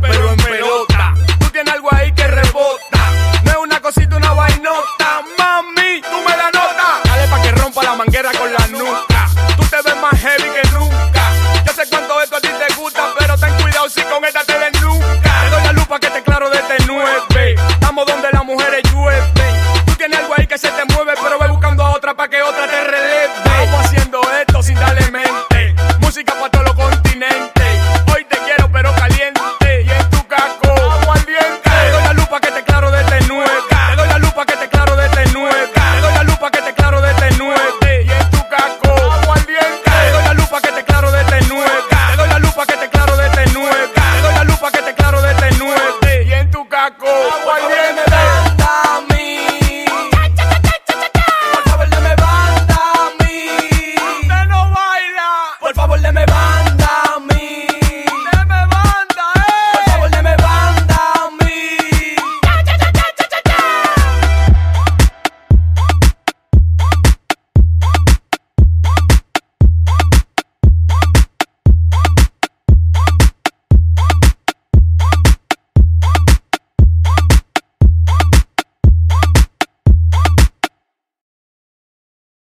pero en pelota. Tú tienes algo ahí que rebota. No es una cosita, una vainota. Mami, tú me la notas. Dale pa' que rompa la manguera con la nuca. Tú te ves más heavy que nunca. Yo sé cuánto esto a ti te gusta, pero ten cuidado si con esta te desnuca. Te doy la lupa que te claro desde el 9. Estamos donde las mujeres llueven. Tú tienes algo ahí que se te mueve, pero ve buscando a otra pa' que otra te